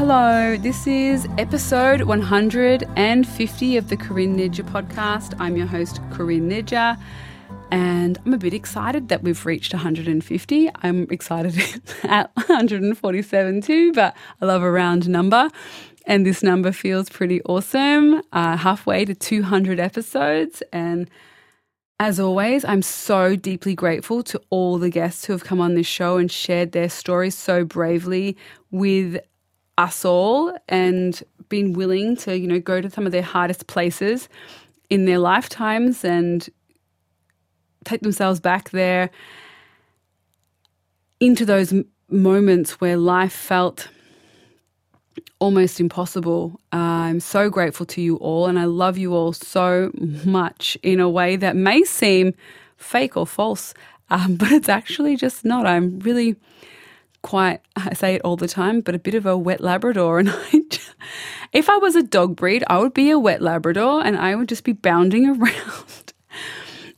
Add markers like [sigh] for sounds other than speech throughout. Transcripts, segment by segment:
Hello, this is episode 150 of the Corinne Nijjer podcast. I'm your host, Corinne Nijjer, and I'm a bit excited that we've reached 150. I'm excited [laughs] at 147 too, but I love a round number, and this number feels pretty awesome. Uh, halfway to 200 episodes, and as always, I'm so deeply grateful to all the guests who have come on this show and shared their stories so bravely with us all and been willing to, you know, go to some of their hardest places in their lifetimes and take themselves back there into those moments where life felt almost impossible. Uh, I'm so grateful to you all, and I love you all so much in a way that may seem fake or false, [laughs] um, but it's actually just not. I'm really quite, [laughs] I say it all the time, but a bit of a wet Labrador. [laughs] And I, if I was a dog breed, I would be a wet Labrador and I would just be bounding [laughs] around,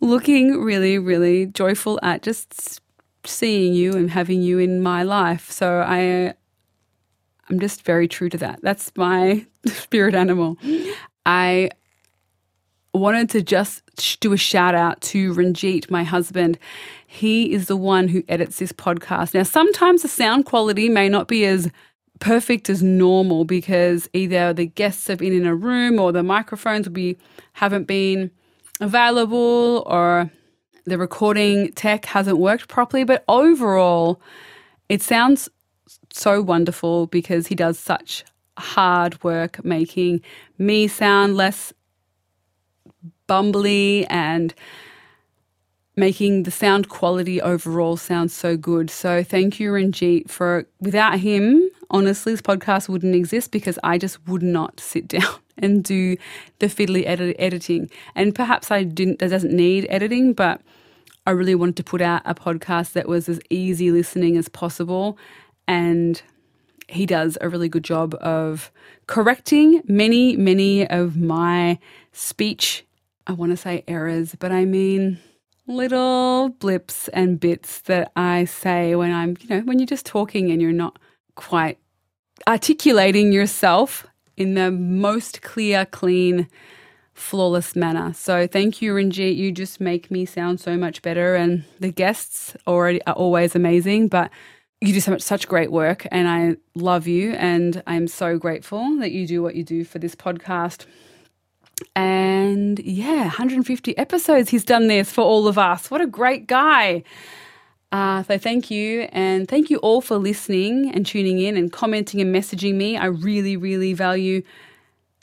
looking really, really joyful at just seeing you and having you in my life. So I, I'm just very true to that. That's my spirit animal. I wanted to just do a shout out to Ranjit, my husband. He is the one who edits this podcast. Now, sometimes the sound quality may not be as perfect as normal because either the guests have been in a room or the microphones will be haven't been available or the recording tech hasn't worked properly. But overall, it sounds so wonderful because he does such hard work making me sound less bumbly and making the sound quality overall sound so good. So thank you, Ranjit, for without him, honestly, this podcast wouldn't exist because I just would not sit [laughs] down and do the fiddly edit- editing. And perhaps I didn't that doesn't need editing, but I really wanted to put out a podcast that was as easy listening as possible. And he does a really good job of correcting many, many of my speech I want to say errors, but I mean little blips and bits that I say when I'm, you know, when you're just talking and you're not quite articulating yourself in the most clear, clean, flawless manner. So thank you, Ranjit. You just make me sound so much better, and the guests already are always amazing, but. You do so much, such great work, and I love you, and I'm so grateful that you do what you do for this podcast. And yeah, 150 episodes he's done this for all of us. What a great guy. Uh, so thank you. And thank you all for listening and tuning in and commenting and messaging me. I really, really value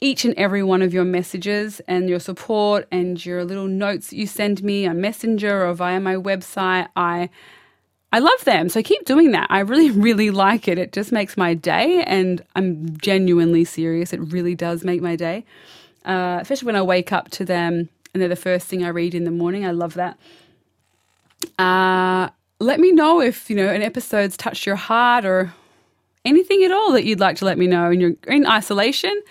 each and every one of your messages and your support and your little notes that you send me on Messenger or via my website. I I love them. So keep doing that. I really, [laughs] really like it. It just makes my day and I'm genuinely serious. It really does make my day uh, especially when I wake up to them and they're the first thing I read in the morning. I love that. Uh, let me know if you know an episode's touched your heart or anything at all that you'd like to let me know. And you're in isolation,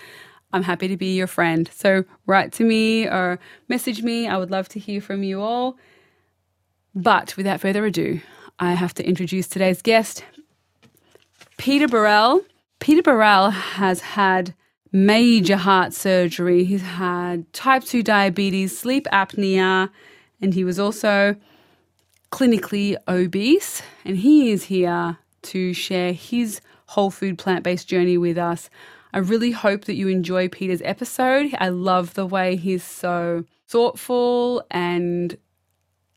I'm happy to be your friend. So write to me or message me. I would love to hear from you all. But without further ado, I have to introduce today's guest, Peter Burrell. Peter Burrell has had major heart surgery. He's had type 2 diabetes, sleep apnea, and he was also clinically obese. And he is here to share his whole food plant based journey with us. I really hope that you enjoy Peter's episode. I love the way he's so thoughtful and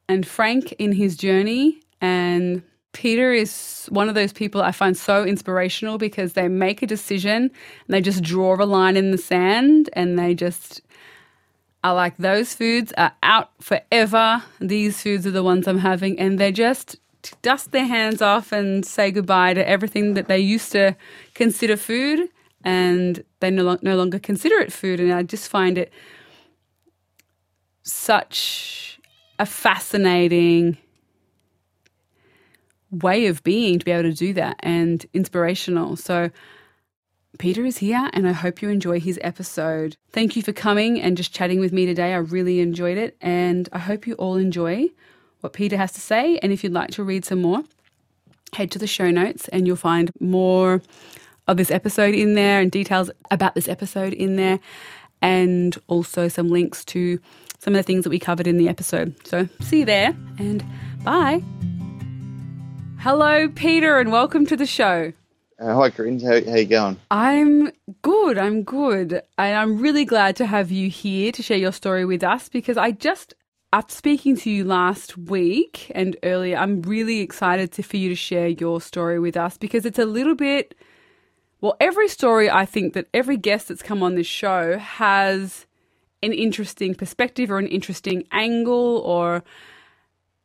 and frank in his journey and Peter is one of those people I find so inspirational because they make a decision and they just draw a line in the sand and they just are like, those foods are out forever. These foods are the ones I'm having. And they just dust their hands off and say goodbye to everything that they used to consider food and they no, no longer consider it food. And I just find it such a fascinating way of being to be able to do that and inspirational. So, Peter is here, and I hope you enjoy his episode. Thank you for coming and just chatting with me today. I really enjoyed it, and I hope you all enjoy what Peter has to say. And if you'd like to read some more, head to the show notes, and you'll find more of this episode in there and details about this episode in there, and also some links to some of the things that we covered in the episode. So, see you there, and bye. Hello, Peter, and welcome to the show. Uh, hi, Corinne. How, how you going? I'm good. I'm good. And I'm really glad to have you here to share your story with us because I just, after speaking to you last week and earlier, I'm really excited to, for you to share your story with us because it's a little bit, well, every story I think that every guest that's come on this show has an interesting perspective or an interesting angle or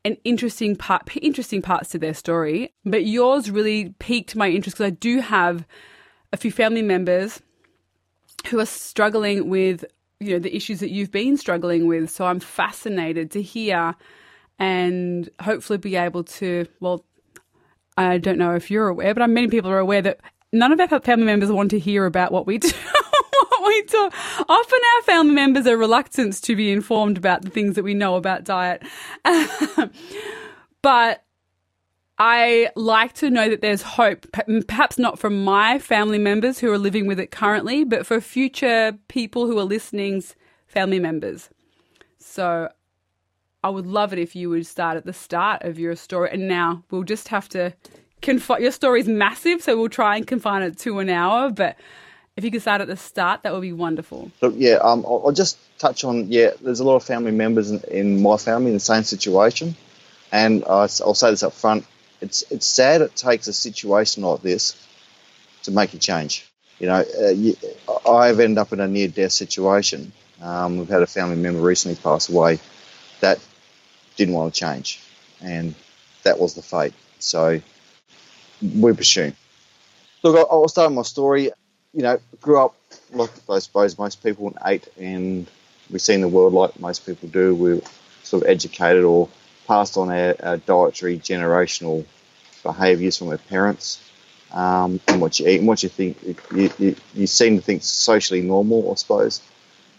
an interesting part, interesting parts to their story. But yours really piqued my interest because I do have a few family members who are struggling with, you know, the issues that you've been struggling with. So I'm fascinated to hear and hopefully be able to, well, I don't know if you're aware, but many people are aware that none of our family members want to hear about what we [laughs] do. Talk. Often our family members are reluctant to be informed about the things that we know about diet. [laughs] but I like to know that there's hope, perhaps not from my family members who are living with it currently, but for future people who are listening's family members. So I would love it if you would start at the start of your story. And now we'll just have to confine your story is massive, so we'll try and confine it to an hour. But if you could start at the start, that would be wonderful. Look, yeah, um, I'll, I'll, just touch on yeah. There's a lot of family members in, in my family in the same situation, and uh, I'll say this up front. It's it's sad it takes a situation like this to make a change. You know, uh, you, I've ended up in a near death situation. Um, we've had a family member recently pass away that didn't want to change, and that was the fate. So we pursue. Look, I'll start my story you know, grew up like I suppose most people and ate, and we've seen the world like most people do. We're sort of educated or passed on our, our dietary generational behaviours from our parents, um, and what you eat and what you think. You, you, you seem to think socially normal, I suppose.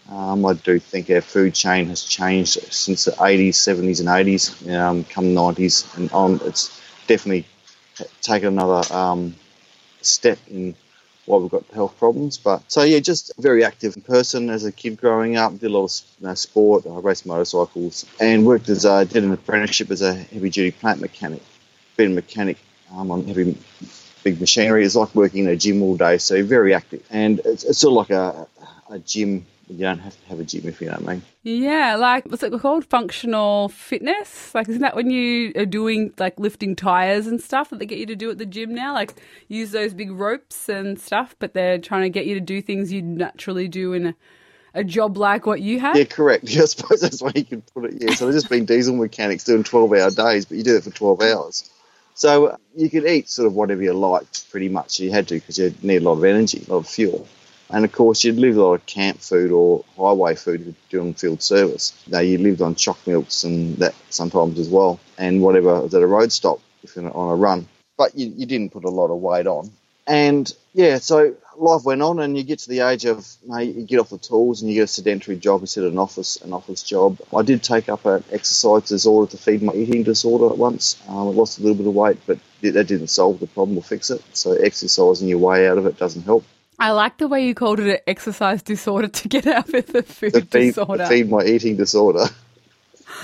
Um, I do think our food chain has changed since the 80s, 70s, and 80s. Um, come 90s and on, it's definitely taken another um, step in why we've got health problems. But so yeah, just very active person as a kid growing up. Did a lot of you know, sport. I raced motorcycles and worked as a, did an apprenticeship as a heavy duty plant mechanic. Been a mechanic um, on heavy big machinery. It's like working in a gym all day. So very active and it's, it's sort of like a, a gym you don't have to have a gym if you don't mean. Yeah, like what's it called? Functional fitness. Like, isn't that when you are doing like lifting tires and stuff that they get you to do at the gym now? Like, use those big ropes and stuff, but they're trying to get you to do things you naturally do in a, a job like what you have. Yeah, correct. [laughs] Yeah, I suppose that's why you can put it. Yeah, so they've just been diesel mechanics doing twelve-hour days, but you do it for twelve hours. So uh, you could eat sort of whatever you liked, pretty much. You had to because you need a lot of energy, a lot of fuel. And of course, you'd live a lot of camp food or highway food doing field service. Now, you lived on choc milks and that sometimes as well, and whatever at a road stop if you're on a run. But you, you didn't put a lot of weight on. And yeah, so life went on, and you get to the age of mate, you get off the tools and you get a sedentary job instead of an office an office job. I did take up an exercise disorder to feed my eating disorder at once. Um, I lost a little bit of weight, but that didn't solve the problem or fix it. So exercising your way out of it doesn't help. I like the way you called it an exercise disorder to get out of the food to feed, disorder. To feed my eating disorder.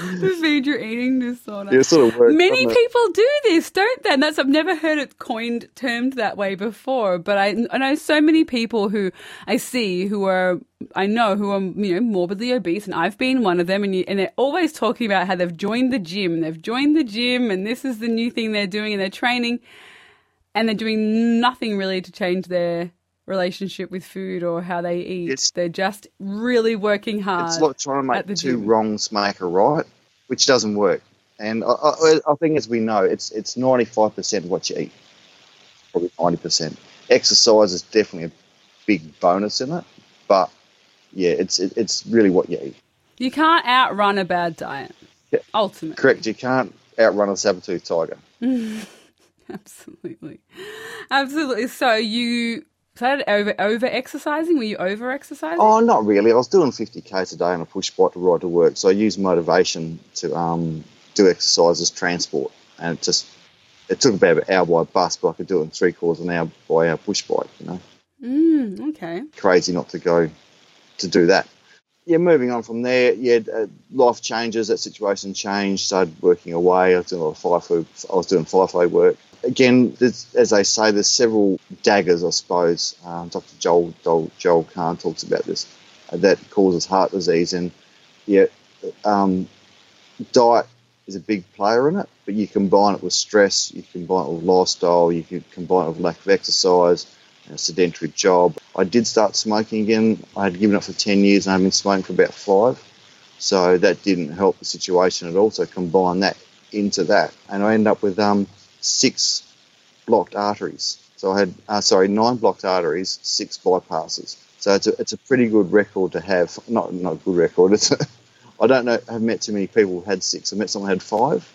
to feed your eating disorder. Yeah, sort of works, Many people do this, don't they? And that's I've never heard it coined termed that way before. But I, I know so many people who I see who are I know who are you know morbidly obese, and I've been one of them. And you, and they're always talking about how they've joined the gym, they've joined the gym, and this is the new thing they're doing, and they're training, and they're doing nothing really to change their relationship with food or how they eat. It's, They're just really working hard. It's like trying to make two gym. wrongs make a right, which doesn't work. And I, I, I think, as we know, it's it's ninety five percent what you eat, probably ninety percent. Exercise is definitely a big bonus in it, but yeah, it's it, it's really what you eat. You can't outrun a bad diet. Yeah. Ultimately. Correct. You can't outrun a saber-toothed tiger. [laughs] Absolutely. Absolutely. So you started over over exercising? Were you over exercising? Oh, not really. I was doing 50 k's a day on a push bike to ride to work, so I used motivation to um, do exercise as transport, and it just it took about an hour by bus, but I could do it in three quarters of an hour by our push bike. You know, Mm, okay. crazy not to go to do that. Yeah, moving on from there, yeah, uh, life changes. That situation changed. Started working away. I was doing a lot of firefight. I was doing firefight work. Again, as they say, there's several daggers. I suppose um, Dr. Joel, Joel Joel Kahn talks about this uh, that causes heart disease, and yeah, um, diet is a big player in it. But you combine it with stress, you combine it with lifestyle, you can combine it with lack of exercise, a sedentary job. I did start smoking again. I had given up for 10 years and I've been smoking for about five. So that didn't help the situation at all. So combine that into that. And I end up with um, six blocked arteries. So I had, uh, sorry, nine blocked arteries, six bypasses. So it's a, it's a pretty good record to have. Not not a good record. [laughs] It's a, I don't know. I've met too many people who had six. I met someone who had five.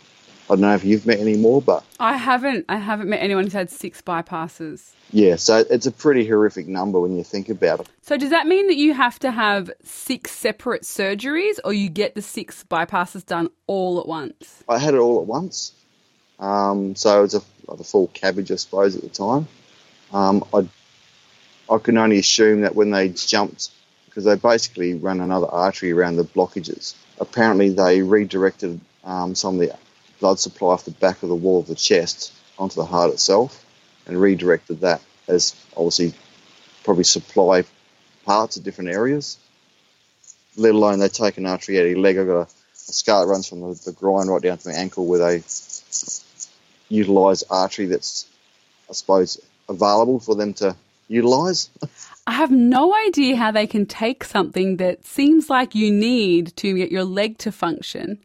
I don't know if you've met any more, but I haven't I haven't met anyone who's had six bypasses. yeah. So it's a pretty horrific number when you think about it. So does that mean that you have to have six separate surgeries or you get the six bypasses done all at once? I had it all at once. Um, so it was a, a full cabbage, I suppose, at the time. Um, I I can only assume that when they jumped, because they basically ran another artery around the blockages. Apparently, they redirected um, some of the blood supply off the back of the wall of the chest onto the heart itself, and redirected that as obviously probably supply parts of different areas. Let alone they take an artery out of your leg. I've got a, a scar that runs from the, the groin right down to my ankle where they utilise artery that's, I suppose, available for them to utilise. [laughs] I have no idea how they can take something that seems like you need to get your leg to function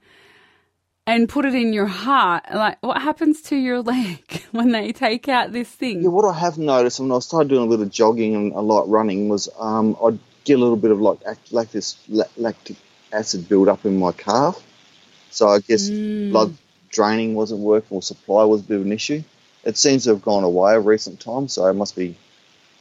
and put it in your heart. Like, what happens to your [laughs] leg when they take out this thing? Yeah, what I have noticed when I started doing a little jogging and a lot running was um, I'd get a little bit of like act- like this lactic acid build up in my calf. So I guess blood draining wasn't working or supply was a bit of an issue. It seems to have gone away of recent times, so it must be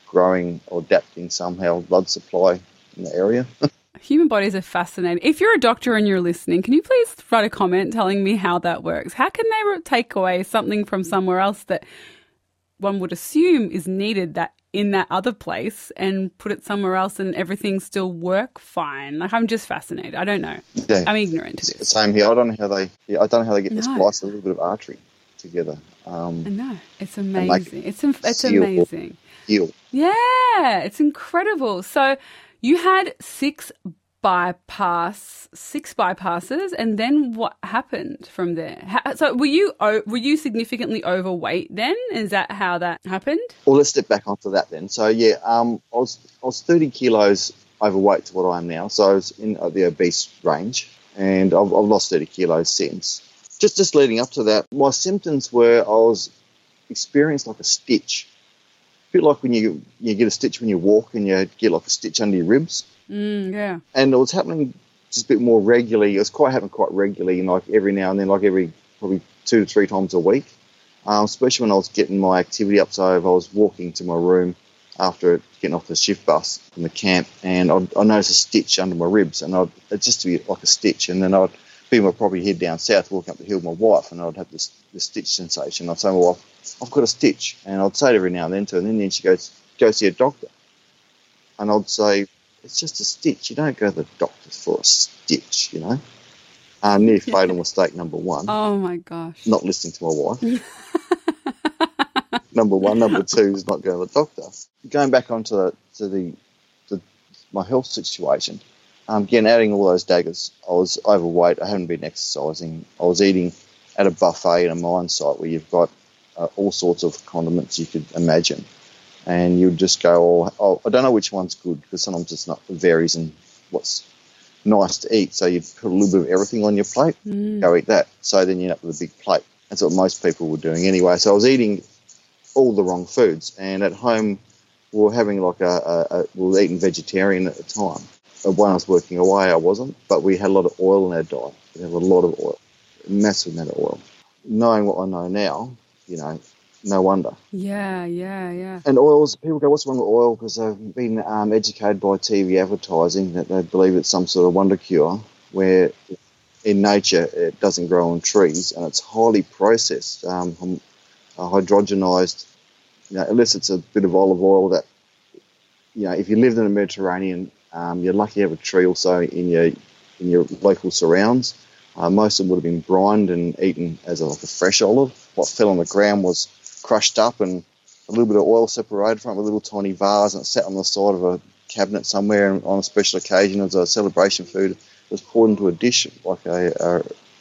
growing or adapting somehow blood supply in the area. [laughs] Human bodies are fascinating. If you're a doctor and you're listening, can you please write a comment telling me how that works? How can they take away something from somewhere else that one would assume is needed that in that other place and put it somewhere else and everything still work fine? Like I'm just fascinated. I don't know. Yeah. I'm ignorant to this. Same here. I don't know how they. Yeah, I don't know how they get this No. splice a little bit of artery together. Um, I know. It's amazing. It's it's seal. amazing. heal. Yeah, it's incredible. So you had six bypass, six bypasses, and then what happened from there? How, so were you were you significantly overweight then? Is that how that happened? Well, let's step back onto that then. So yeah, um, I was I was 30 kilos overweight to what I am now. So I was in uh, the obese range, and I've, I've lost 30 kilos since. Just just leading up to that, my symptoms were I was experienced like a stitch, bit like when you you get a stitch when you walk and you get like a stitch under your ribs, Mm, yeah. and it was happening just a bit more regularly. It was quite happening quite regularly, like every now and then, like every probably two to three times a week. Um, especially when I was getting my activity up. So if I was walking to my room after getting off the shift bus from the camp, and I'd, I noticed a stitch under my ribs, and I'd it'd just be like a stitch, and then I'd be my probably head down south, walking up the hill with my wife, and I'd have this, this stitch sensation. I'd say wife, I've got a stitch, and I'd say it every now and then to her, and then she goes, go see a doctor, and I'd say, it's just a stitch. You don't go to the doctor for a stitch, you know. Uh, near [laughs] fatal mistake number one Oh my gosh. not listening to my wife. [laughs] number one, number two is not going to the doctor. Going back onto the, to the, the my health situation. Um, again, adding all those daggers, I was overweight. I hadn't been exercising. I was eating at a buffet in a mine site where you've got uh, all sorts of condiments you could imagine, and you'd just go, oh, oh I don't know which one's good because sometimes it's not it varies in what's nice to eat. So you put a little bit of everything on your plate, go eat that. So then you end up with a big plate. That's what most people were doing anyway. So I was eating all the wrong foods, and at home we were having like a, a, a we were eating vegetarian at the time, when I was working away, I wasn't, but we had a lot of oil in our diet. We had a lot of oil, a massive amount of oil. Knowing what I know now, you know, no wonder. Yeah, yeah, yeah. And oils, people go, what's wrong with oil? Because they've been um, educated by TV advertising that they believe it's some sort of wonder cure, where in nature it doesn't grow on trees and it's highly processed, um, hydrogenized. You know, unless it's a bit of olive oil that, you know, if you lived in the Mediterranean, um, you're lucky to have a tree or so in your in your local surrounds. Uh, most of them would have been brined and eaten as a, like a fresh olive. What fell on the ground was crushed up and a little bit of oil separated from it, a little tiny vase, and it sat on the side of a cabinet somewhere and on a special occasion as a celebration food. It was poured into a dish like a,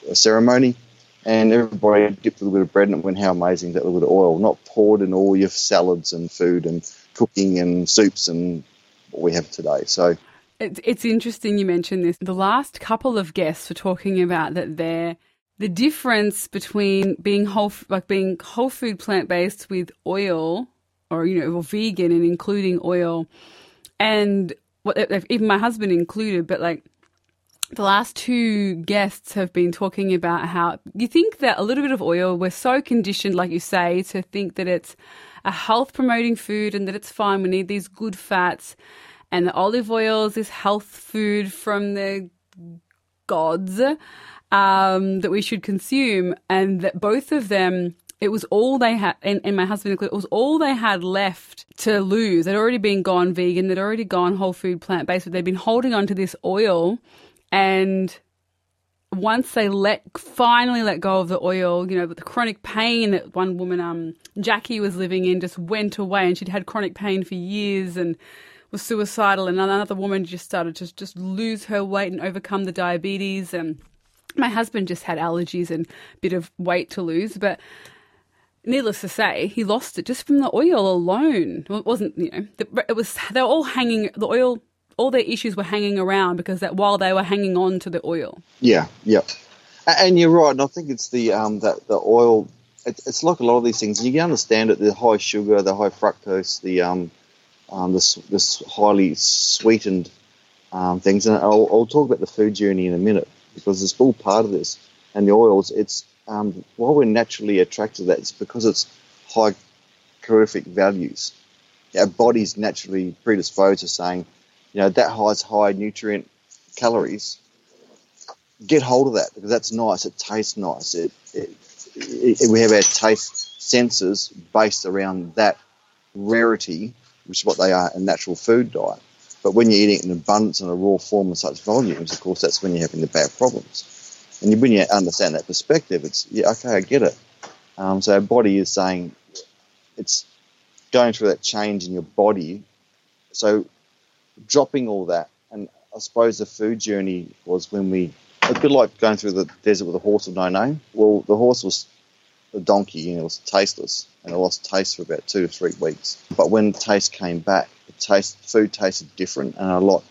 a, a ceremony, and everybody dipped a little bit of bread in it went, how amazing that little bit of oil, not poured in all your salads and food and cooking and soups and what we have today. So it's interesting you mentioned this. The last couple of guests were talking about that they're the difference between being whole like being whole food plant based with oil or you know or vegan and including oil and what even my husband included but like the last two guests have been talking about how you think that a little bit of oil we're so conditioned like you say to think that it's a health promoting food and that it's fine. We need these good fats. And the olive oils is this health food from the gods um, that we should consume, and that both of them, it was all they had, and, and my husband included, it was all they had left to lose. They'd already been gone vegan, they'd already gone whole food plant based, but they'd been holding on to this oil, and once they let finally let go of the oil, you know, the chronic pain that one woman, um, Jackie was living in, just went away, and she'd had chronic pain for years, and was suicidal, and another woman just started to just lose her weight and overcome the diabetes, and my husband just had allergies and a bit of weight to lose, but needless to say, he lost it just from the oil alone. It wasn't, you know, it was, they were all hanging, the oil, all their issues were hanging around because that while they were hanging on to the oil. Yeah, yeah. And you're right. And I think it's the, um, that the oil, it's like a lot of these things. You can understand it, the high sugar, the high fructose, the, um, um, this, this highly sweetened um, things. And I'll, I'll talk about the food journey in a minute because it's all part of this. And the oils, it's um, why we're naturally attracted to that. It's because it's high calorific values. Our body's naturally predisposed to saying, you know, that has high nutrient calories. Get hold of that because that's nice. It tastes nice. It, it, it, we have our taste senses based around that rarity, which is what they are in natural food diet. But when you're eating it in abundance and a raw form in such volumes, of course, that's when you're having the bad problems. And when you understand that perspective, it's, yeah, okay, I get it. Um, so our body is saying it's going through that change in your body. So dropping all that, and I suppose the food journey was when we, a bit like going through the desert with a horse of no name. Well, the horse was a donkey, and it was tasteless, and it lost taste for about two or three weeks. But when taste came back, the taste, food tasted different and a lot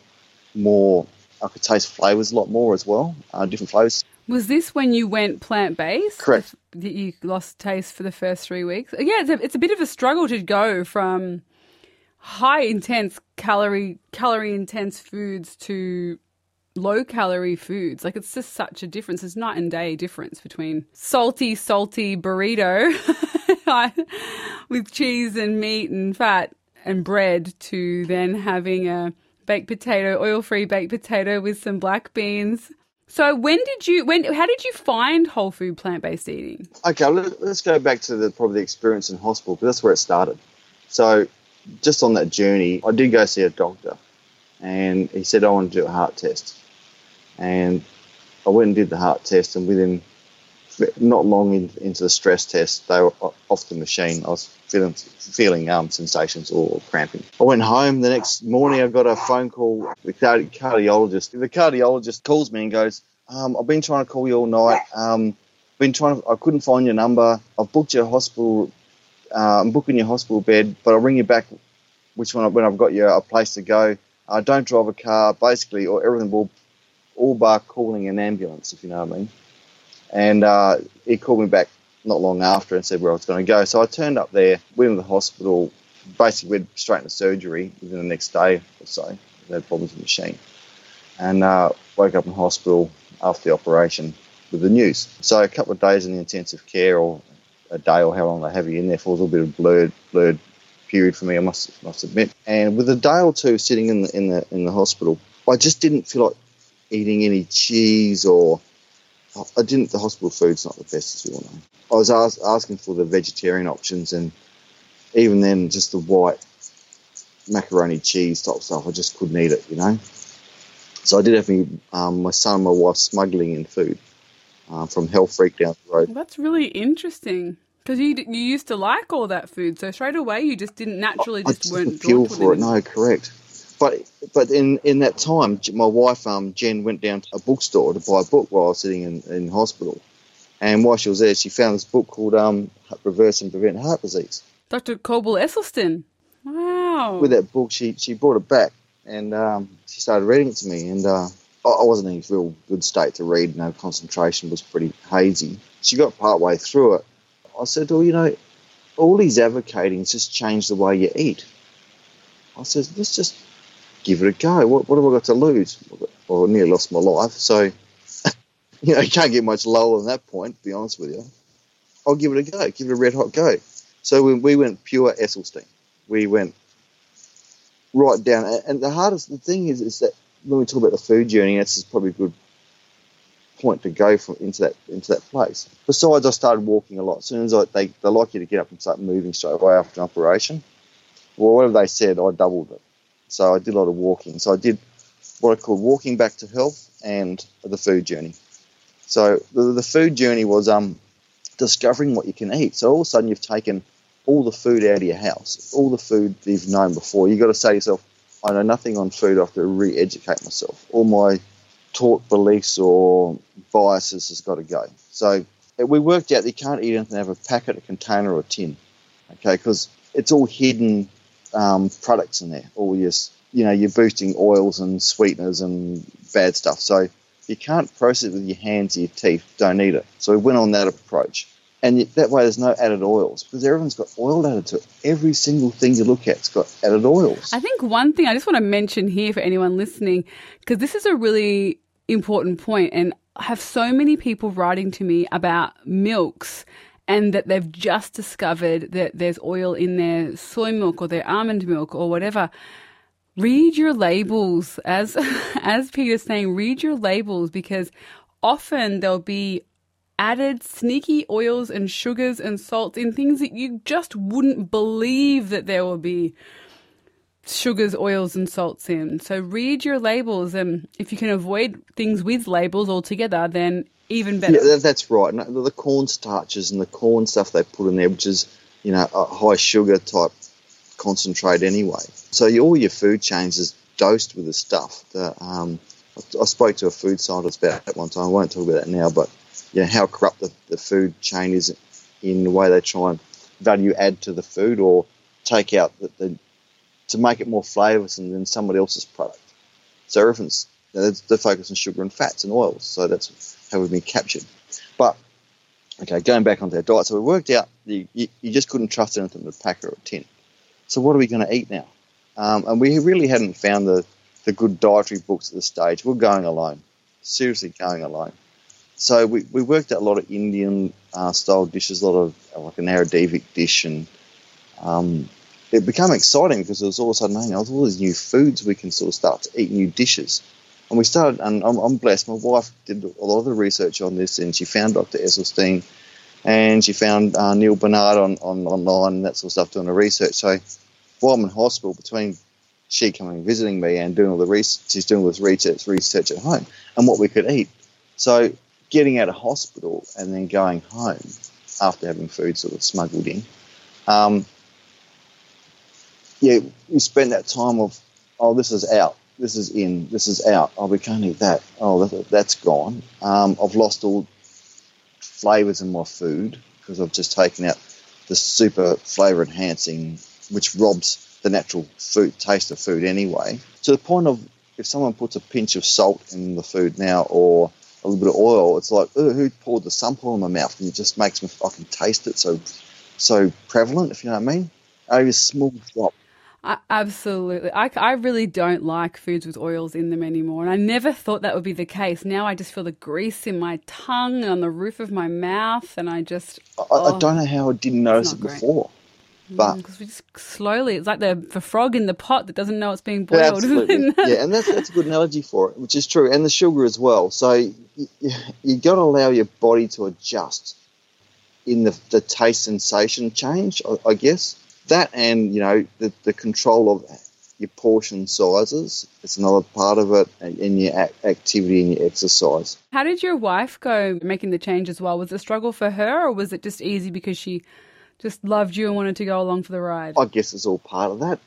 more. I could taste flavors a lot more as well, uh, different flavors. Was this when you went plant based? Correct. That you lost taste for the first three weeks? Yeah, it's a, it's a bit of a struggle to go from high intense calorie calorie intense foods to low calorie foods. Like it's just such a difference. It's night and day difference between salty, salty burrito [laughs] with cheese and meat and fat and bread to then having a baked potato, oil free baked potato with some black beans. So when did you when how did you find whole food plant based eating? Okay, let's go back to the probably the experience in hospital because that's where it started. So just on that journey, I did go see a doctor, and he said I want to do a heart test. And I went and did the heart test, and within not long in, into the stress test, they were off the machine. I was feeling feeling um, sensations or cramping. I went home. The next morning, I got a phone call. The cardiologist. The cardiologist calls me and goes, um, "I've been trying to call you all night. Um, been trying. To, I couldn't find your number. I've booked your hospital. Uh, I'm booking your hospital bed, but I'll ring you back. Which one? When I've got you a place to go. Uh, don't drive a car. Basically, or everything will all bar calling an ambulance, if you know what I mean. And uh, he called me back not long after and said where I was going to go. So I turned up there, went to the hospital, basically went straight into surgery within the next day or so. They had problems with the machine. and uh, woke up in hospital after the operation with the news. So a couple of days in the intensive care, or a day, or how long they have you in there for, was a little bit of blurred, blurred period for me. I must must admit. And with a day or two sitting in the in the in the hospital, I just didn't feel like eating any cheese or I didn't. The hospital food's not the best, as we all know. I was ask, asking for the vegetarian options, and even then, just the white macaroni cheese type stuff, I just couldn't eat it, you know. So I did have me, um, my son and my wife smuggling in food uh, from Hell Freak down the road. That's really interesting. Because you you used to like all that food, so straight away you just didn't naturally just, I just weren't feel for it. No, correct. But but in, in that time, my wife um, Jen went down to a bookstore to buy a book while I was sitting in, in hospital, and while she was there, she found this book called um, "Reverse and Prevent Heart Disease." Dr. Caldwell Esselstyn. Wow. With that book, she she brought it back and um, she started reading it to me, and uh, I wasn't in a real good state to read. No concentration was pretty hazy. She got part way through it. I said, "Well, you know, all he's advocating is just change the way you eat." I said, "Let's just give it a go. What, what have I got to lose?" Well, I nearly lost my life, so [laughs] you know, you can't get much lower than that point. To be honest with you, I'll give it a go. Give it a red hot go. So we, we went pure Esselstyn. We went right down. And- And the hardest the thing is, is that when we talk about the food journey, that's probably a good point to go from into that into that place. Besides, I started walking a lot. As soon as I, they they like you to get up and start moving straight away after an operation. Well, whatever they said, I doubled it. So I did a lot of walking. So I did what I call walking back to health and the food journey. So the, the food journey was um discovering what you can eat. So all of a sudden you've taken all the food out of your house, all the food that you've known before. You've got to say to yourself, I know nothing on food. I have to re-educate myself. All my taught beliefs or biases has got to go. So we worked out that you can't eat anything out of a packet, a container, or a tin. Okay, because it's all hidden um, products in there. All your, you know, you're boosting oils and sweeteners and bad stuff. So you can't process it with your hands or your teeth, don't eat it. So we went on that approach. And that way, there's no added oils because everyone's got oil added to it. Every single thing you look at's got added oils. I think one thing I just want to mention here for anyone listening, because this is a really important point, and I have so many people writing to me about milks and that they've just discovered that there's oil in their soy milk or their almond milk or whatever. Read your labels, as [laughs] as Peter's saying, read your labels because often there'll be added sneaky oils and sugars and salts in things that you just wouldn't believe that there will be sugars, oils, and salts in. So read your labels, and if you can avoid things with labels altogether, then even better. Yeah, that's right. The, the corn starches and the corn stuff they put in there, which is you know a high sugar type concentrate anyway. So you, all your food chains is dosed with this stuff. The, um, I spoke to a food scientist about that one time. I won't talk about that now, but you know how corrupt the, the food chain is in the way they try and value add to the food or take out the, the to make it more flavoursome than somebody else's product. So everything's you know, they're focused on sugar and fats and oils. So that's how we've been captured. But okay, going back onto our diet, so we worked out you, you, you just couldn't trust anything in a pack or a tin. So what are we going to eat now? Um, and we really hadn't found the, the good dietary books at this stage. We're going alone, seriously going alone. So we, we worked out a lot of Indian uh, style dishes, a lot of like an Arabic dish, and um, it became exciting because there was all of a sudden, hey, all these new foods we can sort of start to eat new dishes. And we started, and I'm, I'm blessed. My wife did a lot of the research on this, and she found Dr. Esselstyn, and she found uh, Neal Barnard on, on online and that sort of stuff doing the research. So while I'm in hospital, between she coming visiting me and doing all the research, she's doing all this research, research at home and what we could eat. So getting out of hospital and then going home after having food sort of smuggled in, um, yeah, we spent that time of, oh, this is out, this is in, this is out. Oh, we can't eat that. Oh, that, that's gone. Um, I've lost all flavors in my food because I've just taken out the super flavor enhancing, which robs the natural food taste of food anyway. To the point of if someone puts a pinch of salt in the food now or a little bit of oil, it's like, who poured the sample in my mouth? And it just makes me, I can taste it so, so prevalent, if you know what I mean. Only a small drop. I, absolutely. I, I really don't like foods with oils in them anymore. And I never thought that would be the case. Now I just feel the grease in my tongue and on the roof of my mouth. And I just. I, oh, I don't know how I didn't notice not it great. before. But mm, Because we just slowly, it's like the, the frog in the pot that doesn't know it's being boiled. yeah, and that's, that's a good analogy for it, which is true, and the sugar as well. So you, you got to allow your body to adjust in the, the taste sensation change, I, I guess. That and, you know, the, the control of your portion sizes is another part of it, and, your ac- activity and your exercise. How did your wife go making the change as well? Was it a struggle for her or was it just easy because she just loved you and wanted to go along for the ride? I guess it's all part of that.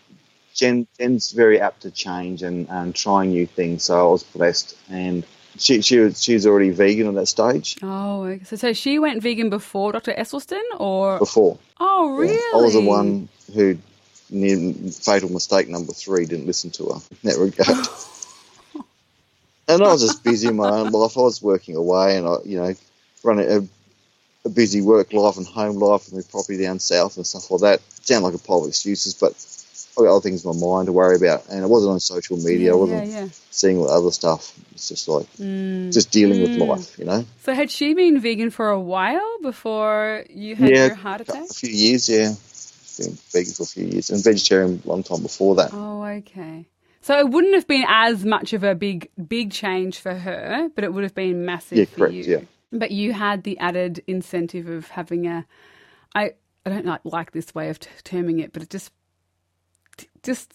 Jen, Jen's very apt to change and, and try new things, so I was blessed. And she, she was, she's already vegan at that stage Oh, okay. so, so she went vegan before Dr. Esselstyn or? before. Oh, really? Yeah, I was the one who, near fatal mistake number three, didn't listen to her in that regard. [laughs] and I was just busy in my own life. I was working away, and I, you know, running uh, a, busy work life and home life, and the property down south and stuff like that. Sound like a pile of excuses, but I got other things in my mind to worry about, and it wasn't on social media. I Yeah, wasn't yeah, yeah. seeing all the other stuff. It's just like Mm. just dealing with life, you know. So had she been vegan for a while before you had your heart attack? a few years, yeah. Been vegan for a few years and vegetarian a long time before that. Oh, okay. So it wouldn't have been as much of a big, big change for her, but it would have been massive Yeah, for correct, you. yeah. But you had the added incentive of having a, I, I don't like, this way of t- terming it, but it just, just,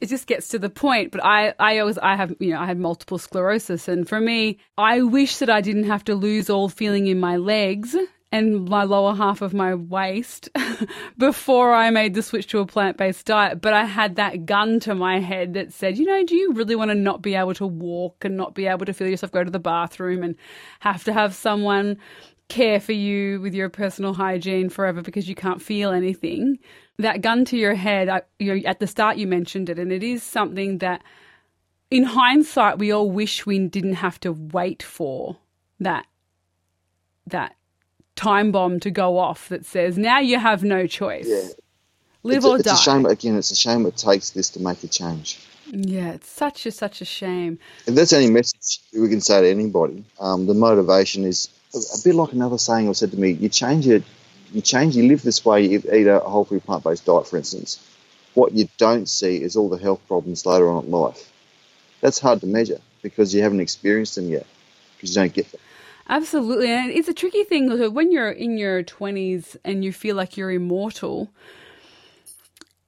it just gets to the point. But I, I always, I have, you know, I had multiple sclerosis, and for me, I wish that I didn't have to lose all feeling in my legs and my lower half of my waist [laughs] before I made the switch to a plant based diet. But I had that gun to my head that said, you know, do you really want to not be able to walk and not be able to feel yourself go to the bathroom and have to have someone care for you with your personal hygiene forever because you can't feel anything? That gun to your head, I, you know, at the start you mentioned it, and it is something that in hindsight we all wish we didn't have to wait for that that time bomb to go off that says now you have no choice. Yeah. Live it's, a, or it's die. a shame again. It's a shame it takes this to make a change. Yeah, it's such a such a shame. If that's any message we can say to anybody, um, the motivation is a, a bit like another saying was said to me: you change it, you change, you live this way, you eat a whole food plant based diet, for instance. What you don't see is all the health problems later on in life. That's hard to measure because you haven't experienced them yet, because you don't get them. Absolutely. And it's a tricky thing when you're in your 20s and you feel like you're immortal.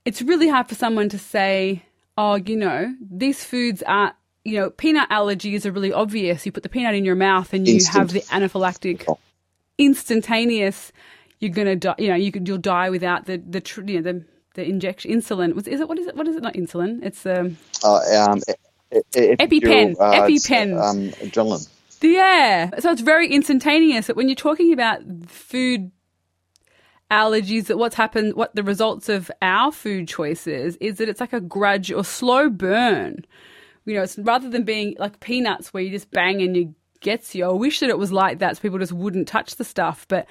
It's really hard for someone to say, oh, you know, these foods are, you know, peanut allergies are really obvious. You put the peanut in your mouth and you Instant. have the anaphylactic, instantaneous. You're gonna die. You know, you could you'll die without the the tr- you know the the injection insulin. Was is it what is it what is it not insulin? It's um Uh, um, EpiPen. it's, EpiPen. Um, adrenaline. Yeah. So it's very instantaneous. But when you're talking about food allergies, that what's happened, what the results of our food choices is that it's like a grudge or slow burn. You know, it's rather than being like peanuts where you just bang and you gets you. I wish that it was like that so people just wouldn't touch the stuff. But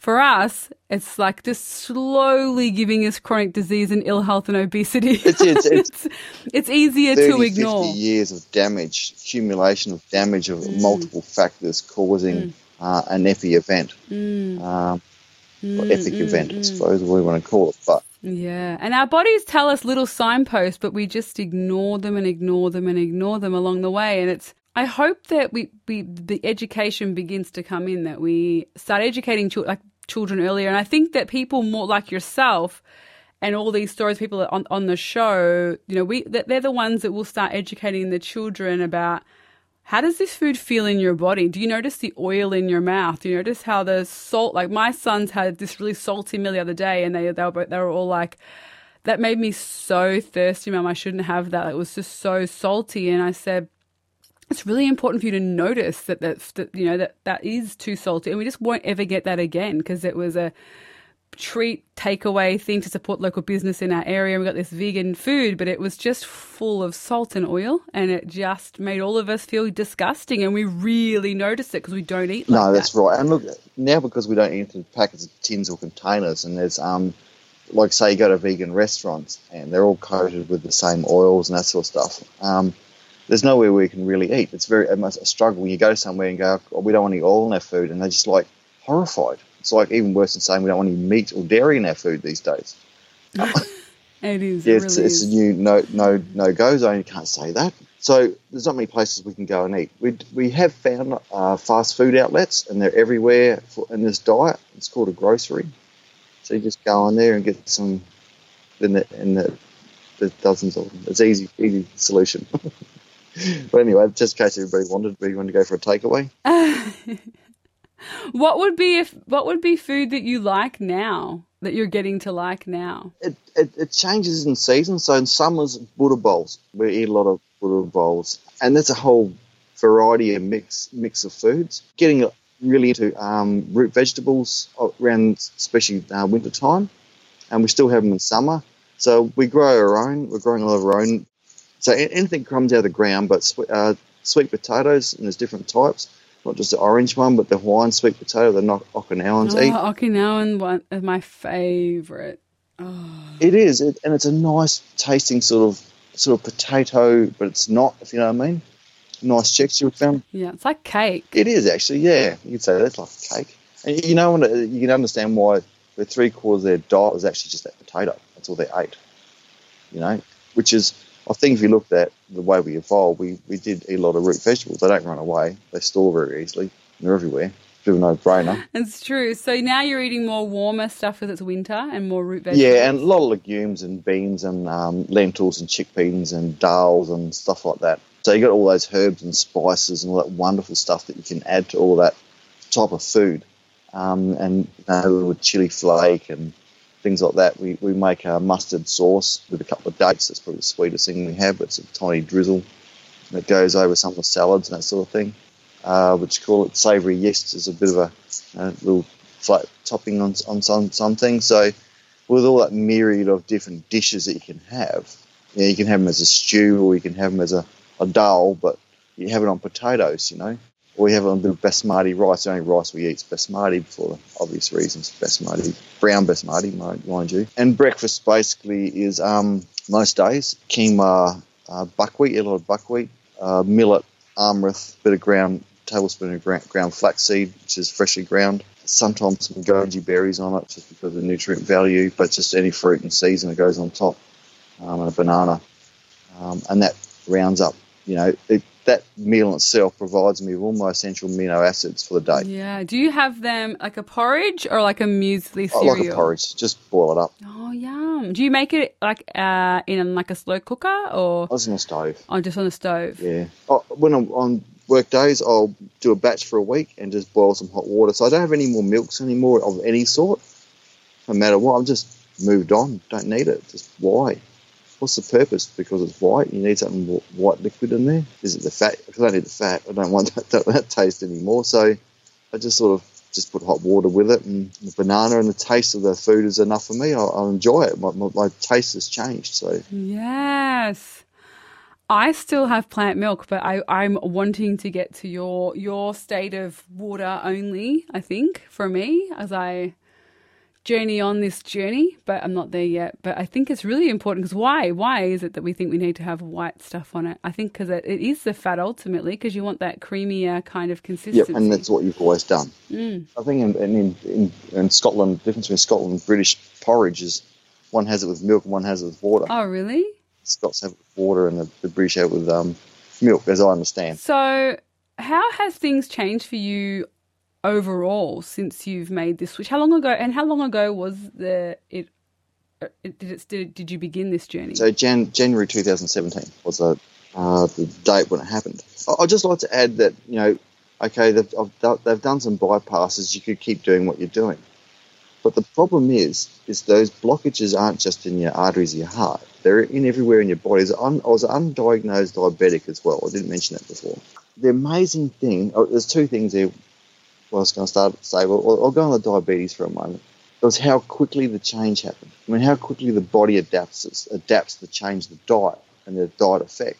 for us, it's like just slowly giving us chronic disease and ill health and obesity. It's- it's- it's- [laughs] it's easier 30, to ignore. 50 years of damage, accumulation of damage of Mm. multiple factors causing uh, an epi event, Mm. um, or epic event, I suppose we want to call it. But Yeah, and our bodies tell us little signposts, but we just ignore them and ignore them and ignore them along the way. And it's I hope that we, we the education begins to come in that we start educating children. like children earlier. And I think that people more like yourself and all these stories people on on the show, you know, we they're the ones that will start educating the children about how does this food feel in your body? Do you notice the oil in your mouth? Do you notice how the salt? Like my sons had this really salty meal the other day, and they they were, they were all like, "That made me so thirsty, mum. I shouldn't have that. It was just so salty." And I said, "It's really important for you to notice that that, that you know that that is too salty, and we just won't ever get that again because it was a." treat takeaway thing to support local business in our area. We got this vegan food, but it was just full of salt and oil, and it just made all of us feel disgusting. And we really noticed it because we don't eat like no, that's that. right. And look, now because we don't eat in packets of tins or containers, and there's um, like say you go to vegan restaurants and they're all coated with the same oils and that sort of stuff. Um, there's nowhere where you can really eat. It's very it's a struggle when you go somewhere and go, oh, we don't want any oil in our food, and they're just like horrified. It's like even worse than saying we don't want any meat or dairy in our food these days. [laughs] It is. Yeah, it it's, really it's a new no no no go zone. You can't say that. So there's not many places we can go and eat. We we have found uh, fast food outlets, and they're everywhere for, in this diet. It's called a grocery. So you just go in there and get some. In the in the there's dozens of them. It's easy easy solution. [laughs] but anyway, just in case everybody wanted, we want to go for a takeaway. [laughs] What would be if what would be food that you like now that you're getting to like now? it, it, it changes in season. So in summers, Buddha bowls. We eat a lot of Buddha bowls, and that's a whole variety of mix mix of foods. Getting really into um, root vegetables around, especially uh, winter time, and we still have them in summer. So we grow our own. We're growing a lot of our own. So anything comes out of the ground, but uh, sweet potatoes, and there's different types. Not just the orange one, but the Hawaiian sweet potato, the not Okinawans Oh, eat. Okinawan one is my favorite. It is, it, and it's a nice tasting sort of sort of potato, but it's not. If you know what I mean. Nice texture we found. Yeah, it's like cake. It is actually, yeah. You could say that's like cake, and you know, when you can understand why the three quarters of their diet was actually just that potato. That's all they ate. You know, which is, I think, if you looked at the way we evolved, we we did eat a lot of root vegetables. They don't run away. They store very easily. They're everywhere. Bit of a no-brainer. [laughs] It's true. So now you're eating more warmer stuff because it's winter and more root vegetables. Yeah, and a lot of legumes and beans and um, lentils and chickpeas and dals and stuff like that. So you got all those herbs and spices and all that wonderful stuff that you can add to all that type of food. Um, and you know, a little chili flake and things like that. We, we make a mustard sauce with a couple of dates. That's probably the sweetest thing we have. It's a tiny drizzle And it goes over some of the salads and that sort of thing. Uh, which call it savoury yeast is a bit of a, a little flat topping on, on some, some things. So with all that myriad of different dishes that you can have, you, know, you can have them as a stew or you can have them as a, a dal, but you have it on potatoes, you know, you have a little basmati rice. The only rice we eat is basmati for obvious reasons. Basmati, brown basmati, mind, mind you. And breakfast basically is um, most days quinoa, uh, buckwheat, a lot of buckwheat, uh, millet, amaranth, bit of ground, tablespoon of ground, ground flaxseed, which is freshly ground. Sometimes some goji berries on it just because of the nutrient value, but just any fruit in season that goes on top, um, and a banana. Um, and that rounds up, you know, it, that meal itself provides me with all my essential amino acids for the day. Yeah. Do you have them like a porridge or like a muesli I cereal? like a porridge, just boil it up. Oh, yum. Do you make it like uh, in like a slow cooker or I was on the stove. oh, just on the stove? Yeah. Oh, when I'm on work days, I'll do a batch for a week and just boil some hot water. So I don't have any more milks anymore of any sort. No matter what, I've just moved on. Don't need it. Just why? What's the purpose? Because it's white. You need something white liquid in there. Is it the fat? Because I don't need the fat. I don't want [laughs] that, that, that taste anymore. So I just sort of just put hot water with it and the banana and the taste of the food is enough for me. I'll, I'll enjoy it. My, my, my taste has changed. So Yes. I still have plant milk, but I, I'm wanting to get to your your state of water only, I think, for me, as I journey on this journey, but I'm not there yet. But I think it's really important because why? Why is it that we think we need to have white stuff on it? I think because it, it is the fat ultimately, because you want that creamier kind of Yep, consistency. and that's what you've always done. Mm. I think in, in, in, in Scotland, the difference between Scotland and British porridge is one has it with milk and one has it with water. oh, really? Scots have it with water and the, the British have it with um, milk, as I understand. So, how has things changed for you overall since you've made this switch? How long ago? And how long ago was the it? uh, it did it did, did you begin this journey? So Jan, January 2017 was a, uh, the date when it happened. I'd just like to add that, you know, okay, they've, they've done some bypasses. You could keep doing what you're doing. But the problem is, is those blockages aren't just in your arteries your heart. They're in everywhere in your body. I was undiagnosed diabetic as well. I didn't mention that before. The amazing thing, oh, there's two things there. Was going to start say, well, I'll go on the diabetes for a moment. It was how quickly the change happened. I mean, how quickly the body adapts adapts to change the diet and the diet effect.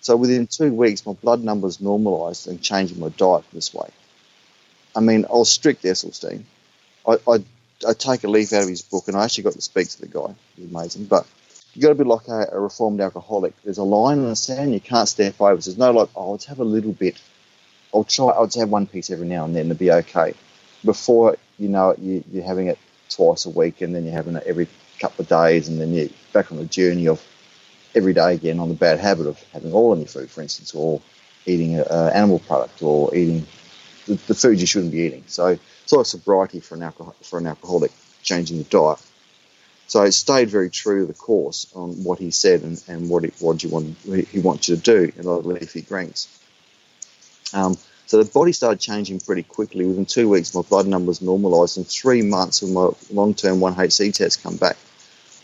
So within two weeks, my blood numbers normalised and changing my diet this way. I mean, I was strict, Esselstyn. I, I I take a leaf out of his book, and I actually got to speak to the guy. He's amazing. But you've got to be like a, a, reformed alcoholic. There's a line in the sand you can't step over. There's no like, oh, let's have a little bit. I'll try. I'll just have one piece every now and then to be okay. Before you know it, you, you're having it twice a week, and then you're having it every couple of days, and then you're back on the journey of every day again on the bad habit of having all in your food, for instance, or eating an animal product, or eating the, the food you shouldn't be eating. So sort of sobriety for an alcohol for an alcoholic, changing the diet. So it stayed very true to the course on what he said and, and what, what you want, he wants you to do in a lot of leafy greens. Um, so the body started changing pretty quickly. Within two weeks, my blood numbers normalised. In three months, when my long-term 1HC test come back,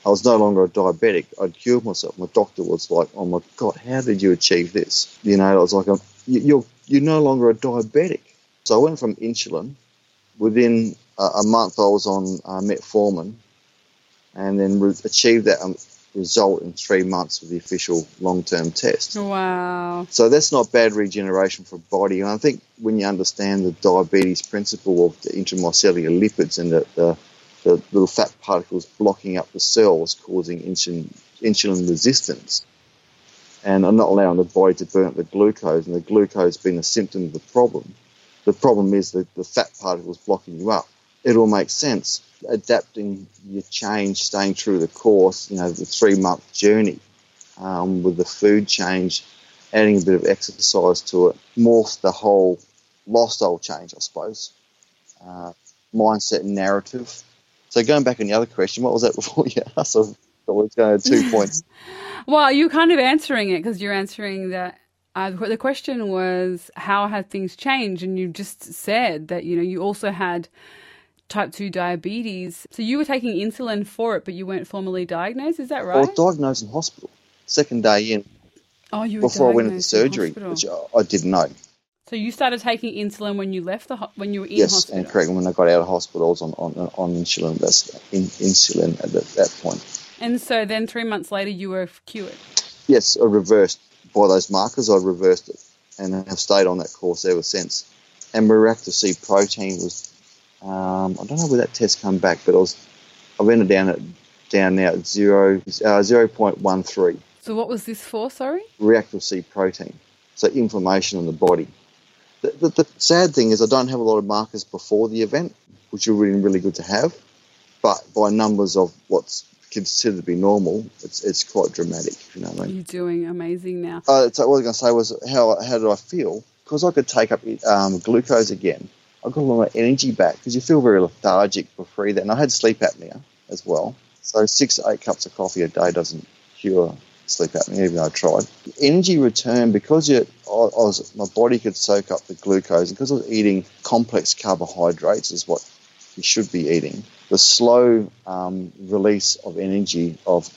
I was no longer a diabetic. I'd cured myself. My doctor was like, "Oh my god, how did you achieve this?" You know, I was like, "You're you're no longer a diabetic." So I went from insulin. Within a, a month, I was on uh, metformin, and then re- achieved that um, result in three months with the official long-term test. Wow! So that's not bad regeneration for a body. And I think when you understand the diabetes principle of the intracellular lipids and the, the, the little fat particles blocking up the cells, causing insulin, insulin resistance, and are not allowing the body to burn up the glucose, and the glucose being a symptom of the problem. The problem is that the fat particles blocking you up. It all makes sense. Adapting your change, staying true to the course, you know, the three month journey um, with the food change, adding a bit of exercise to it, morph the whole lifestyle change, I suppose. Uh, mindset and narrative. So going back on the other question, what was that [laughs] before you asked? I was going to two [laughs] points. well, you're kind of answering it because you're answering that uh, the question was how have things changed, and you just said that you know you also had type two diabetes. So you were taking insulin for it, but you weren't formally diagnosed. Is that right? I was diagnosed in hospital. Second day in. Oh, you before I went into surgery, which I didn't know. So you started taking insulin when you left the ho- when you were in yes, hospital. Yes, and correct. When I got out of hospital, I was on on, on insulin. That's in, insulin at that, that point. And so then three months later, you were cured. Yes, I reversed by those markers, I reversed it and have stayed on that course ever since. And C protein was, um, I don't know where that test come back, but I was, I've ended down at down now at zero, uh, 0.13. So what was this for, sorry? Reactive C protein. So inflammation in the body. The, the, the, sad thing is I don't have a lot of markers before the event, which are really, really good to have. But by numbers of what's considered to be normal, it's it's quite dramatic. You know what I mean? You're doing amazing now. Uh, so what I was going to say was how how did I feel? Because I could take up um, glucose again. I got a lot of energy back because you feel very lethargic before that, and I had sleep apnea as well. So six eight cups of coffee a day doesn't cure sleep apnea, even though I tried. Energy return because you, I was, my body could soak up the glucose because I was eating complex carbohydrates is what you should be eating. The slow um, release of energy of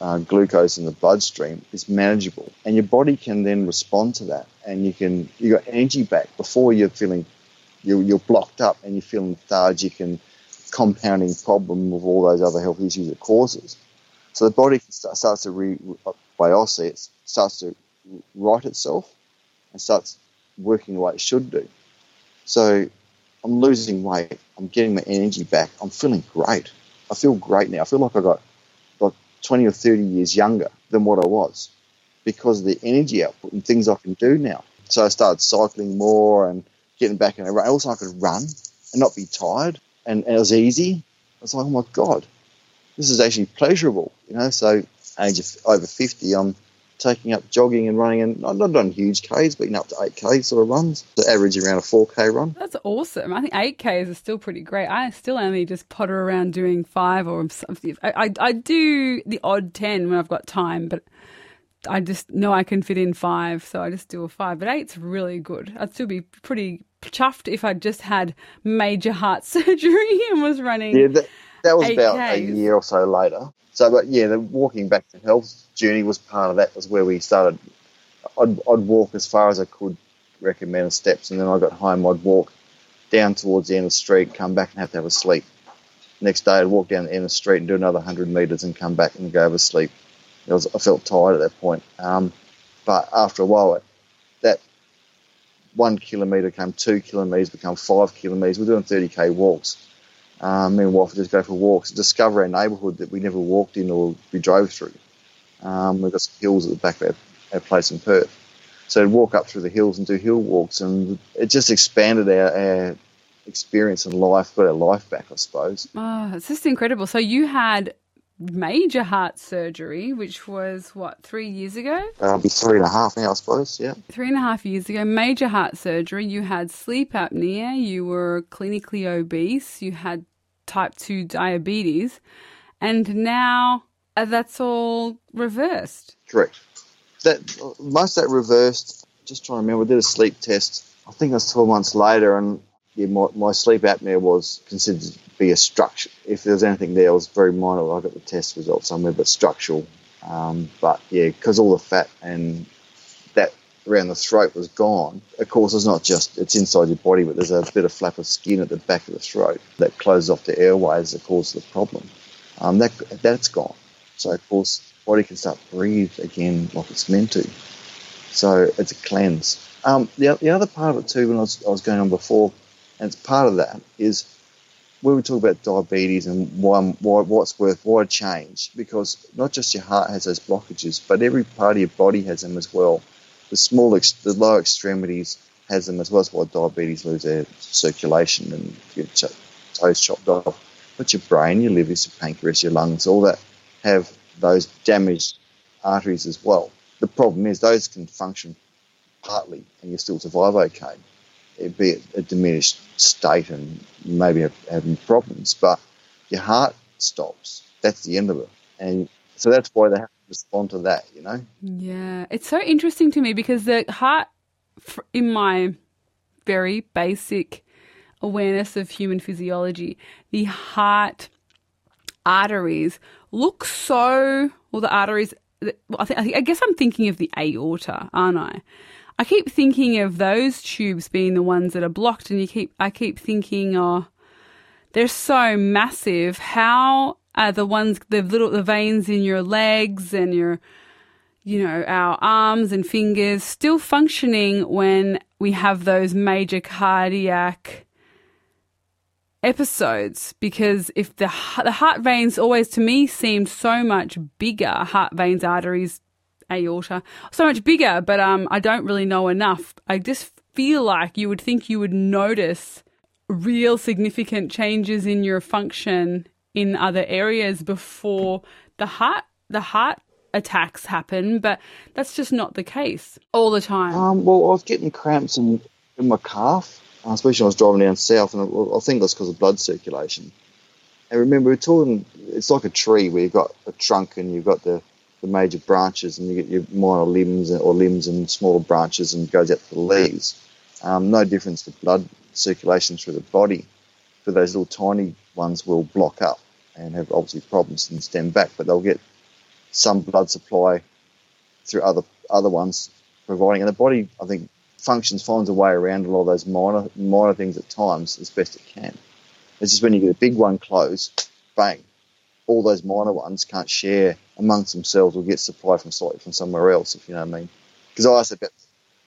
uh, glucose in the bloodstream is manageable, and your body can then respond to that, and you can you got energy back before you're feeling you're, you're blocked up and you're feeling lethargic and compounding problem with all those other health issues it causes. So the body starts to re, biopsy, it starts to right itself and starts working the way it should do. So I'm losing weight. I'm getting my energy back. I'm feeling great. I feel great now. I feel like I got like 20 or 30 years younger than what I was because of the energy output and things I can do now. So I started cycling more and getting back in a run. Also, I could run and not be tired, and, and it was easy. I was like, oh my god, this is actually pleasurable, you know. So age of over 50, I'm taking up jogging and running, and I've not done huge Ks, but you know, up to 8K sort of runs, the average around a 4K run. That's awesome. I think 8Ks is still pretty great. I still only just potter around doing five or something. I, I, I do the odd 10 when I've got time, but I just know I can fit in five, so I just do a five. But eight's really good. I'd still be pretty chuffed if I'd just had major heart [laughs] surgery and was running. Yeah, that, that was 8Ks. about a year or so later. So, but yeah, the walking back to health journey was part of that. Was where we started. I'd, I'd walk as far as I could, recommend steps, and then I got home. I'd walk down towards the end of the street, come back and have to have a sleep. Next day, I'd walk down the end of the street and do another hundred meters and come back and go a sleep. Was, I felt tired at that point. Um, but after a while, it, one kilometre became two kilometres, become five kilometres. We're doing 30k walks Um, me and wife just go for walks, discover our neighbourhood that we never walked in or we drove through. Um, we've got some hills at the back of our, our place in Perth. So I'd walk up through the hills and do hill walks, and it just expanded our, our experience in life, got our life back, I suppose. Oh, it's just incredible. So you had major heart surgery, which was what, three years ago? Uh, it'll be three and a half now, I suppose, yeah. Three and a half years ago, major heart surgery. You had sleep apnea, you were clinically obese, you had type 2 diabetes, and now uh, that's all reversed. Correct. That most of that reversed. Just trying to remember. I did a sleep test. I think it was 12 months later, and yeah, my, my sleep apnea was considered be a structure. If there was anything there, it was very minor. I got the test result somewhere, but structural. Um, but yeah, because all the fat and that around the throat was gone. Of course, it's not just it's inside your body, but there's a bit of flap of skin at the back of the throat that closes off the airways that causes the problem. Um, that that's gone. So of course, body can start breathe again like it's meant to. So it's a cleanse. Um, the, the other part of it too, when I was, I was going on before, and it's part of that is we talk about diabetes and why, why what's worth why change because not just your heart has those blockages, but every part of your body has them as well. The small, the lower extremities has them as well. That's why diabetes lose their circulation and get ch- toes chopped off. But your brain, your liver, your pancreas, your lungs, all that have those damaged arteries as well. The problem is those can function partly and you still survive okay be a diminished state and maybe having problems, but your heart stops. That's the end of it. And so that's why they have to respond to that, you know? Yeah. It's so interesting to me because the heart, in my very basic awareness of human physiology, the heart arteries look so, well, the arteries, I, think, I guess I'm thinking of the aorta, aren't I? I keep thinking of those tubes being the ones that are blocked, and you keep I keep thinking, oh, they're so massive. How are the ones the little the veins in your legs and your you know our arms and fingers still functioning when we have those major cardiac episodes because if the the heart veins always to me seemed so much bigger heart veins arteries aorta so much bigger, but um, I don't really know enough. I just feel like you would think you would notice real significant changes in your function in other areas before the heart the heart attacks happen, but that's just not the case all the time. Um, well, I was getting cramps in, in my calf, uh, especially when I was driving down south, and I, I think that's because of blood circulation. And remember, we're talking, it's like a tree where you've got a trunk and you've got the the major branches, and you get your minor limbs or limbs and smaller branches, and goes out to the leaves. Um, no difference to blood circulation through the body. For those little tiny ones, will block up and have obviously problems and stem back, but they'll get some blood supply through other other ones providing. And the body, I think, functions finds a way around a lot of those minor minor things at times as best it can. It's just when you get a big one close, bang, all those minor ones can't share amongst themselves or get supply from slightly from somewhere else, if you know what I mean. Because I asked about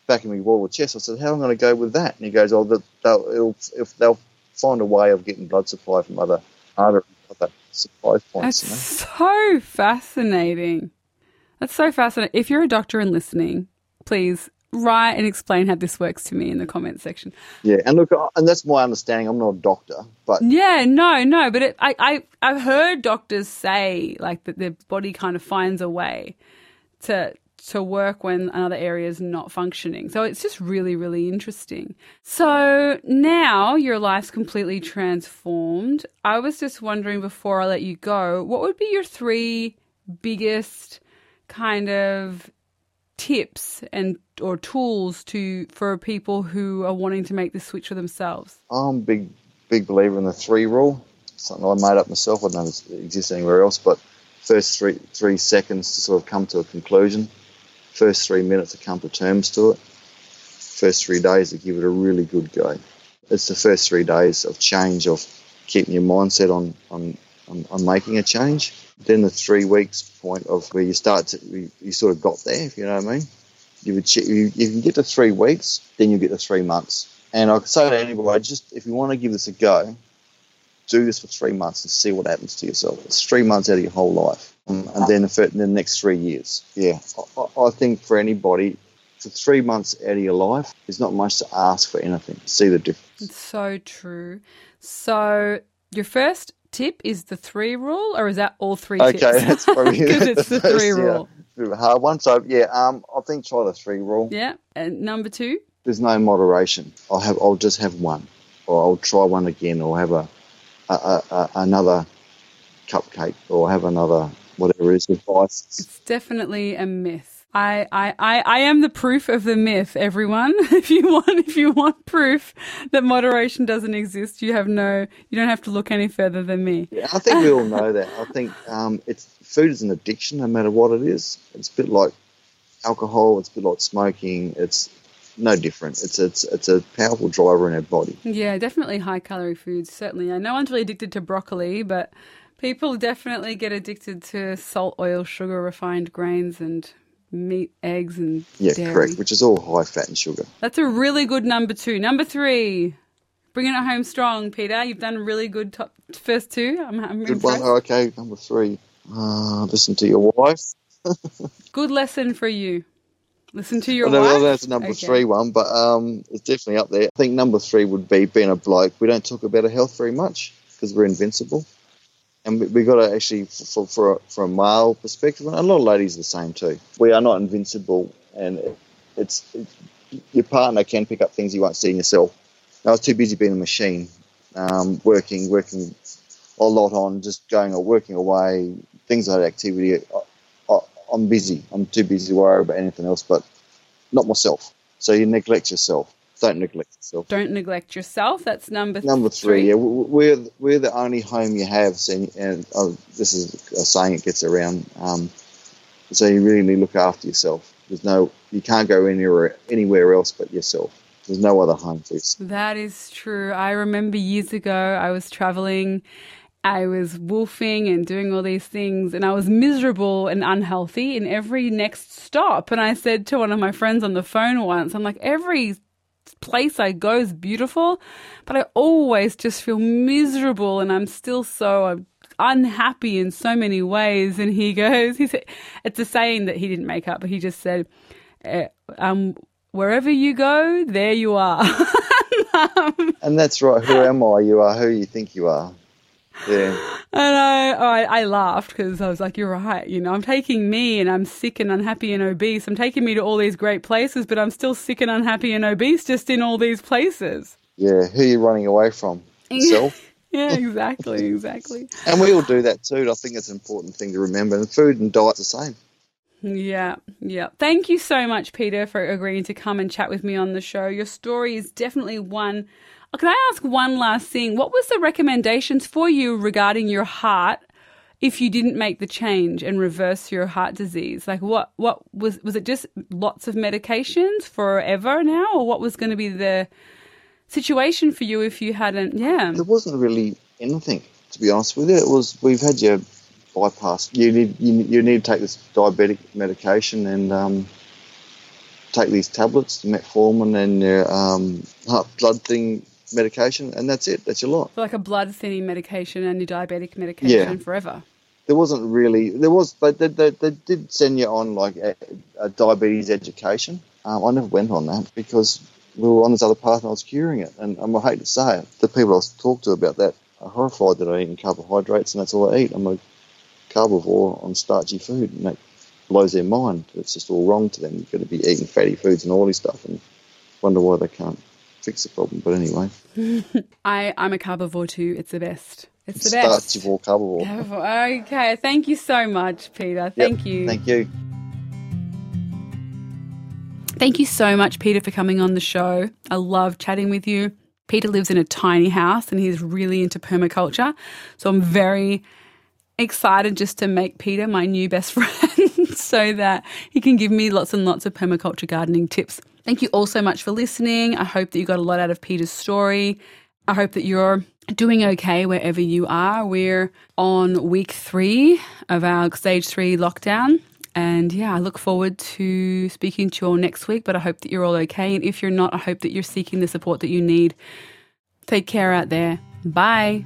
back in my wall with chest, I said, "How am I going to go with that?" And he goes, "Oh, they'll if they'll find a way of getting blood supply from other other, other supply points." That's you know? so fascinating. That's so fascinating. If you're a doctor and listening, please write and explain how this works to me in the comment section. Yeah, and look, and that's my understanding. I'm not a doctor, but yeah, no, no, but it, I, I, I've heard doctors say like that their body kind of finds a way to to work when another area is not functioning. So it's just really, really interesting. So now your life's completely transformed. I was just wondering before I let you go, what would be your three biggest kind of tips and or tools to for people who are wanting to make the switch for themselves? I'm a big big believer in the three rule. Something I made up myself. I don't know if it exists anywhere else, but first three three seconds to sort of come to a conclusion. First three minutes to come to terms to it. First three days to give it a really good go. It's the first three days of change of keeping your mindset on on, on, on making a change then the three weeks point of where you start to, you, you sort of got there, if you know what I mean. You would you, you can get to three weeks, then you get to three months. And I could say to anybody, just if you want to give this a go, do this for three months and see what happens to yourself. It's three months out of your whole life, um, and then for the next three years. Yeah, I, I think for anybody, for three months out of your life, there's not much to ask for anything. See the difference. It's so true. So your first tip is the three rule, or is that all three Okay, tips? [laughs] that's probably [laughs] because it's the first, three yeah, rule. bit of a hard one. So yeah, um, I think try the three rule. Yeah. And number two. There's no moderation. I'll have, I'll just have one, or I'll try one again, or have a, a, a, a another cupcake, or have another whatever it is advice. It's definitely a myth. I, I, I, I am the proof of the myth, everyone. [laughs] If you want if you want proof that moderation doesn't exist, you have no you don't have to look any further than me. Yeah, I think we all know [laughs] that. I think um, it's food is an addiction, no matter what it is. It's a bit like alcohol. It's a bit like smoking. It's no different. It's it's it's a powerful driver in our body. Yeah, definitely high calorie foods. Certainly. I no one's really addicted to broccoli, but people definitely get addicted to salt, oil, sugar, refined grains and meat, eggs and Yeah, dairy. correct. Which is all high fat and sugar. That's a really good number two. Number three. Bringing it home strong, Peter. You've done a really good top first two. I'm, I'm Good one. Okay, number three. Uh, listen to your wife. [laughs] Good lesson for you. Listen to your I don't know wife. whether that's a number Okay. three one, but um, it's definitely up there. I think number three would be being a bloke. We don't talk about our health very much because we're invincible, and we, we got to actually for for a, for a male perspective, and a lot of ladies the same too. We are not invincible, and it, it's, your partner can pick up things you won't see in yourself. I was too busy being a machine, um, working working a lot on just going or working away, things like activity. I, I'm busy. I'm too busy to worry about anything else, but not myself. So you neglect yourself. Don't neglect yourself. Don't neglect yourself. That's number Number three, yeah, we're we're the only home you have, so, and oh, this is a saying it gets around. Um, so you really need to look after yourself. There's no, you can't go anywhere anywhere else but yourself. There's no other home for you. That is true. I remember years ago I was traveling, I was wolfing and doing all these things, and I was miserable and unhealthy in every next stop. And I said to one of my friends on the phone once, I'm like, every place I go is beautiful, but I always just feel miserable and I'm still so uh, unhappy in so many ways. And he [laughs] goes, he said, it's a saying that he didn't make up, but he just said, eh, um, wherever you go, there you are. [laughs] And that's right. Who am I? You are who you think you are. Yeah. And I, oh, I, I laughed because I was like, "You're right. You know, I'm taking me, and I'm sick and unhappy and obese. I'm taking me to all these great places, but I'm still sick and unhappy and obese just in all these places." Yeah. Who are you running away from? [laughs] Yourself. Yeah, exactly, exactly. [laughs] And we all do that too. I think it's an important thing to remember. And food and diet's the same. Yeah, yeah. Thank you so much, Peter, for agreeing to come and chat with me on the show. Your story is definitely one. Can I ask one last thing? What was the recommendations for you regarding your heart if you didn't make the change and reverse your heart disease? Like what what was was it just lots of medications forever now or what was going to be the situation for you if you hadn't yeah. There wasn't really anything, to be honest with you. It was we've had your bypass. You need you, you need to take this diabetic medication and um, take these tablets, the metformin, and your um, heart blood thing medication, and that's it. That's your lot. So like a blood thinning medication and your diabetic medication Yeah. forever. There wasn't really. There was. They they, they, they did send you on like a, a diabetes education. Um, I never went on that because we were on this other path and I was curing it. And um, I hate to say it, the people I was talked to about that are horrified that I eat carbohydrates and that's all I eat. I'm a carbivore on starchy food, and that blows their mind. It's just all wrong to them. You've got to be eating fatty foods and all this stuff, and wonder why they can't fix the problem. But anyway, [laughs] I, I'm a carbivore too. It's the best. It's the best. starchy carbivore. Carbivore. Okay. Thank you so much, Peter. Yep, Thank you. Thank you. Thank you so much, Peter, for coming on the show. I love chatting with you. Peter lives in a tiny house and he's really into permaculture. So I'm very excited just to make Peter my new best friend [laughs] so that he can give me lots and lots of permaculture gardening tips. Thank you all so much for listening. I hope that you got a lot out of Peter's story. I hope that you're doing okay wherever you are. We're on week three of our stage three lockdown. And yeah, I look forward to speaking to you all next week, but I hope that you're all okay. And if you're not, I hope that you're seeking the support that you need. Take care out there. Bye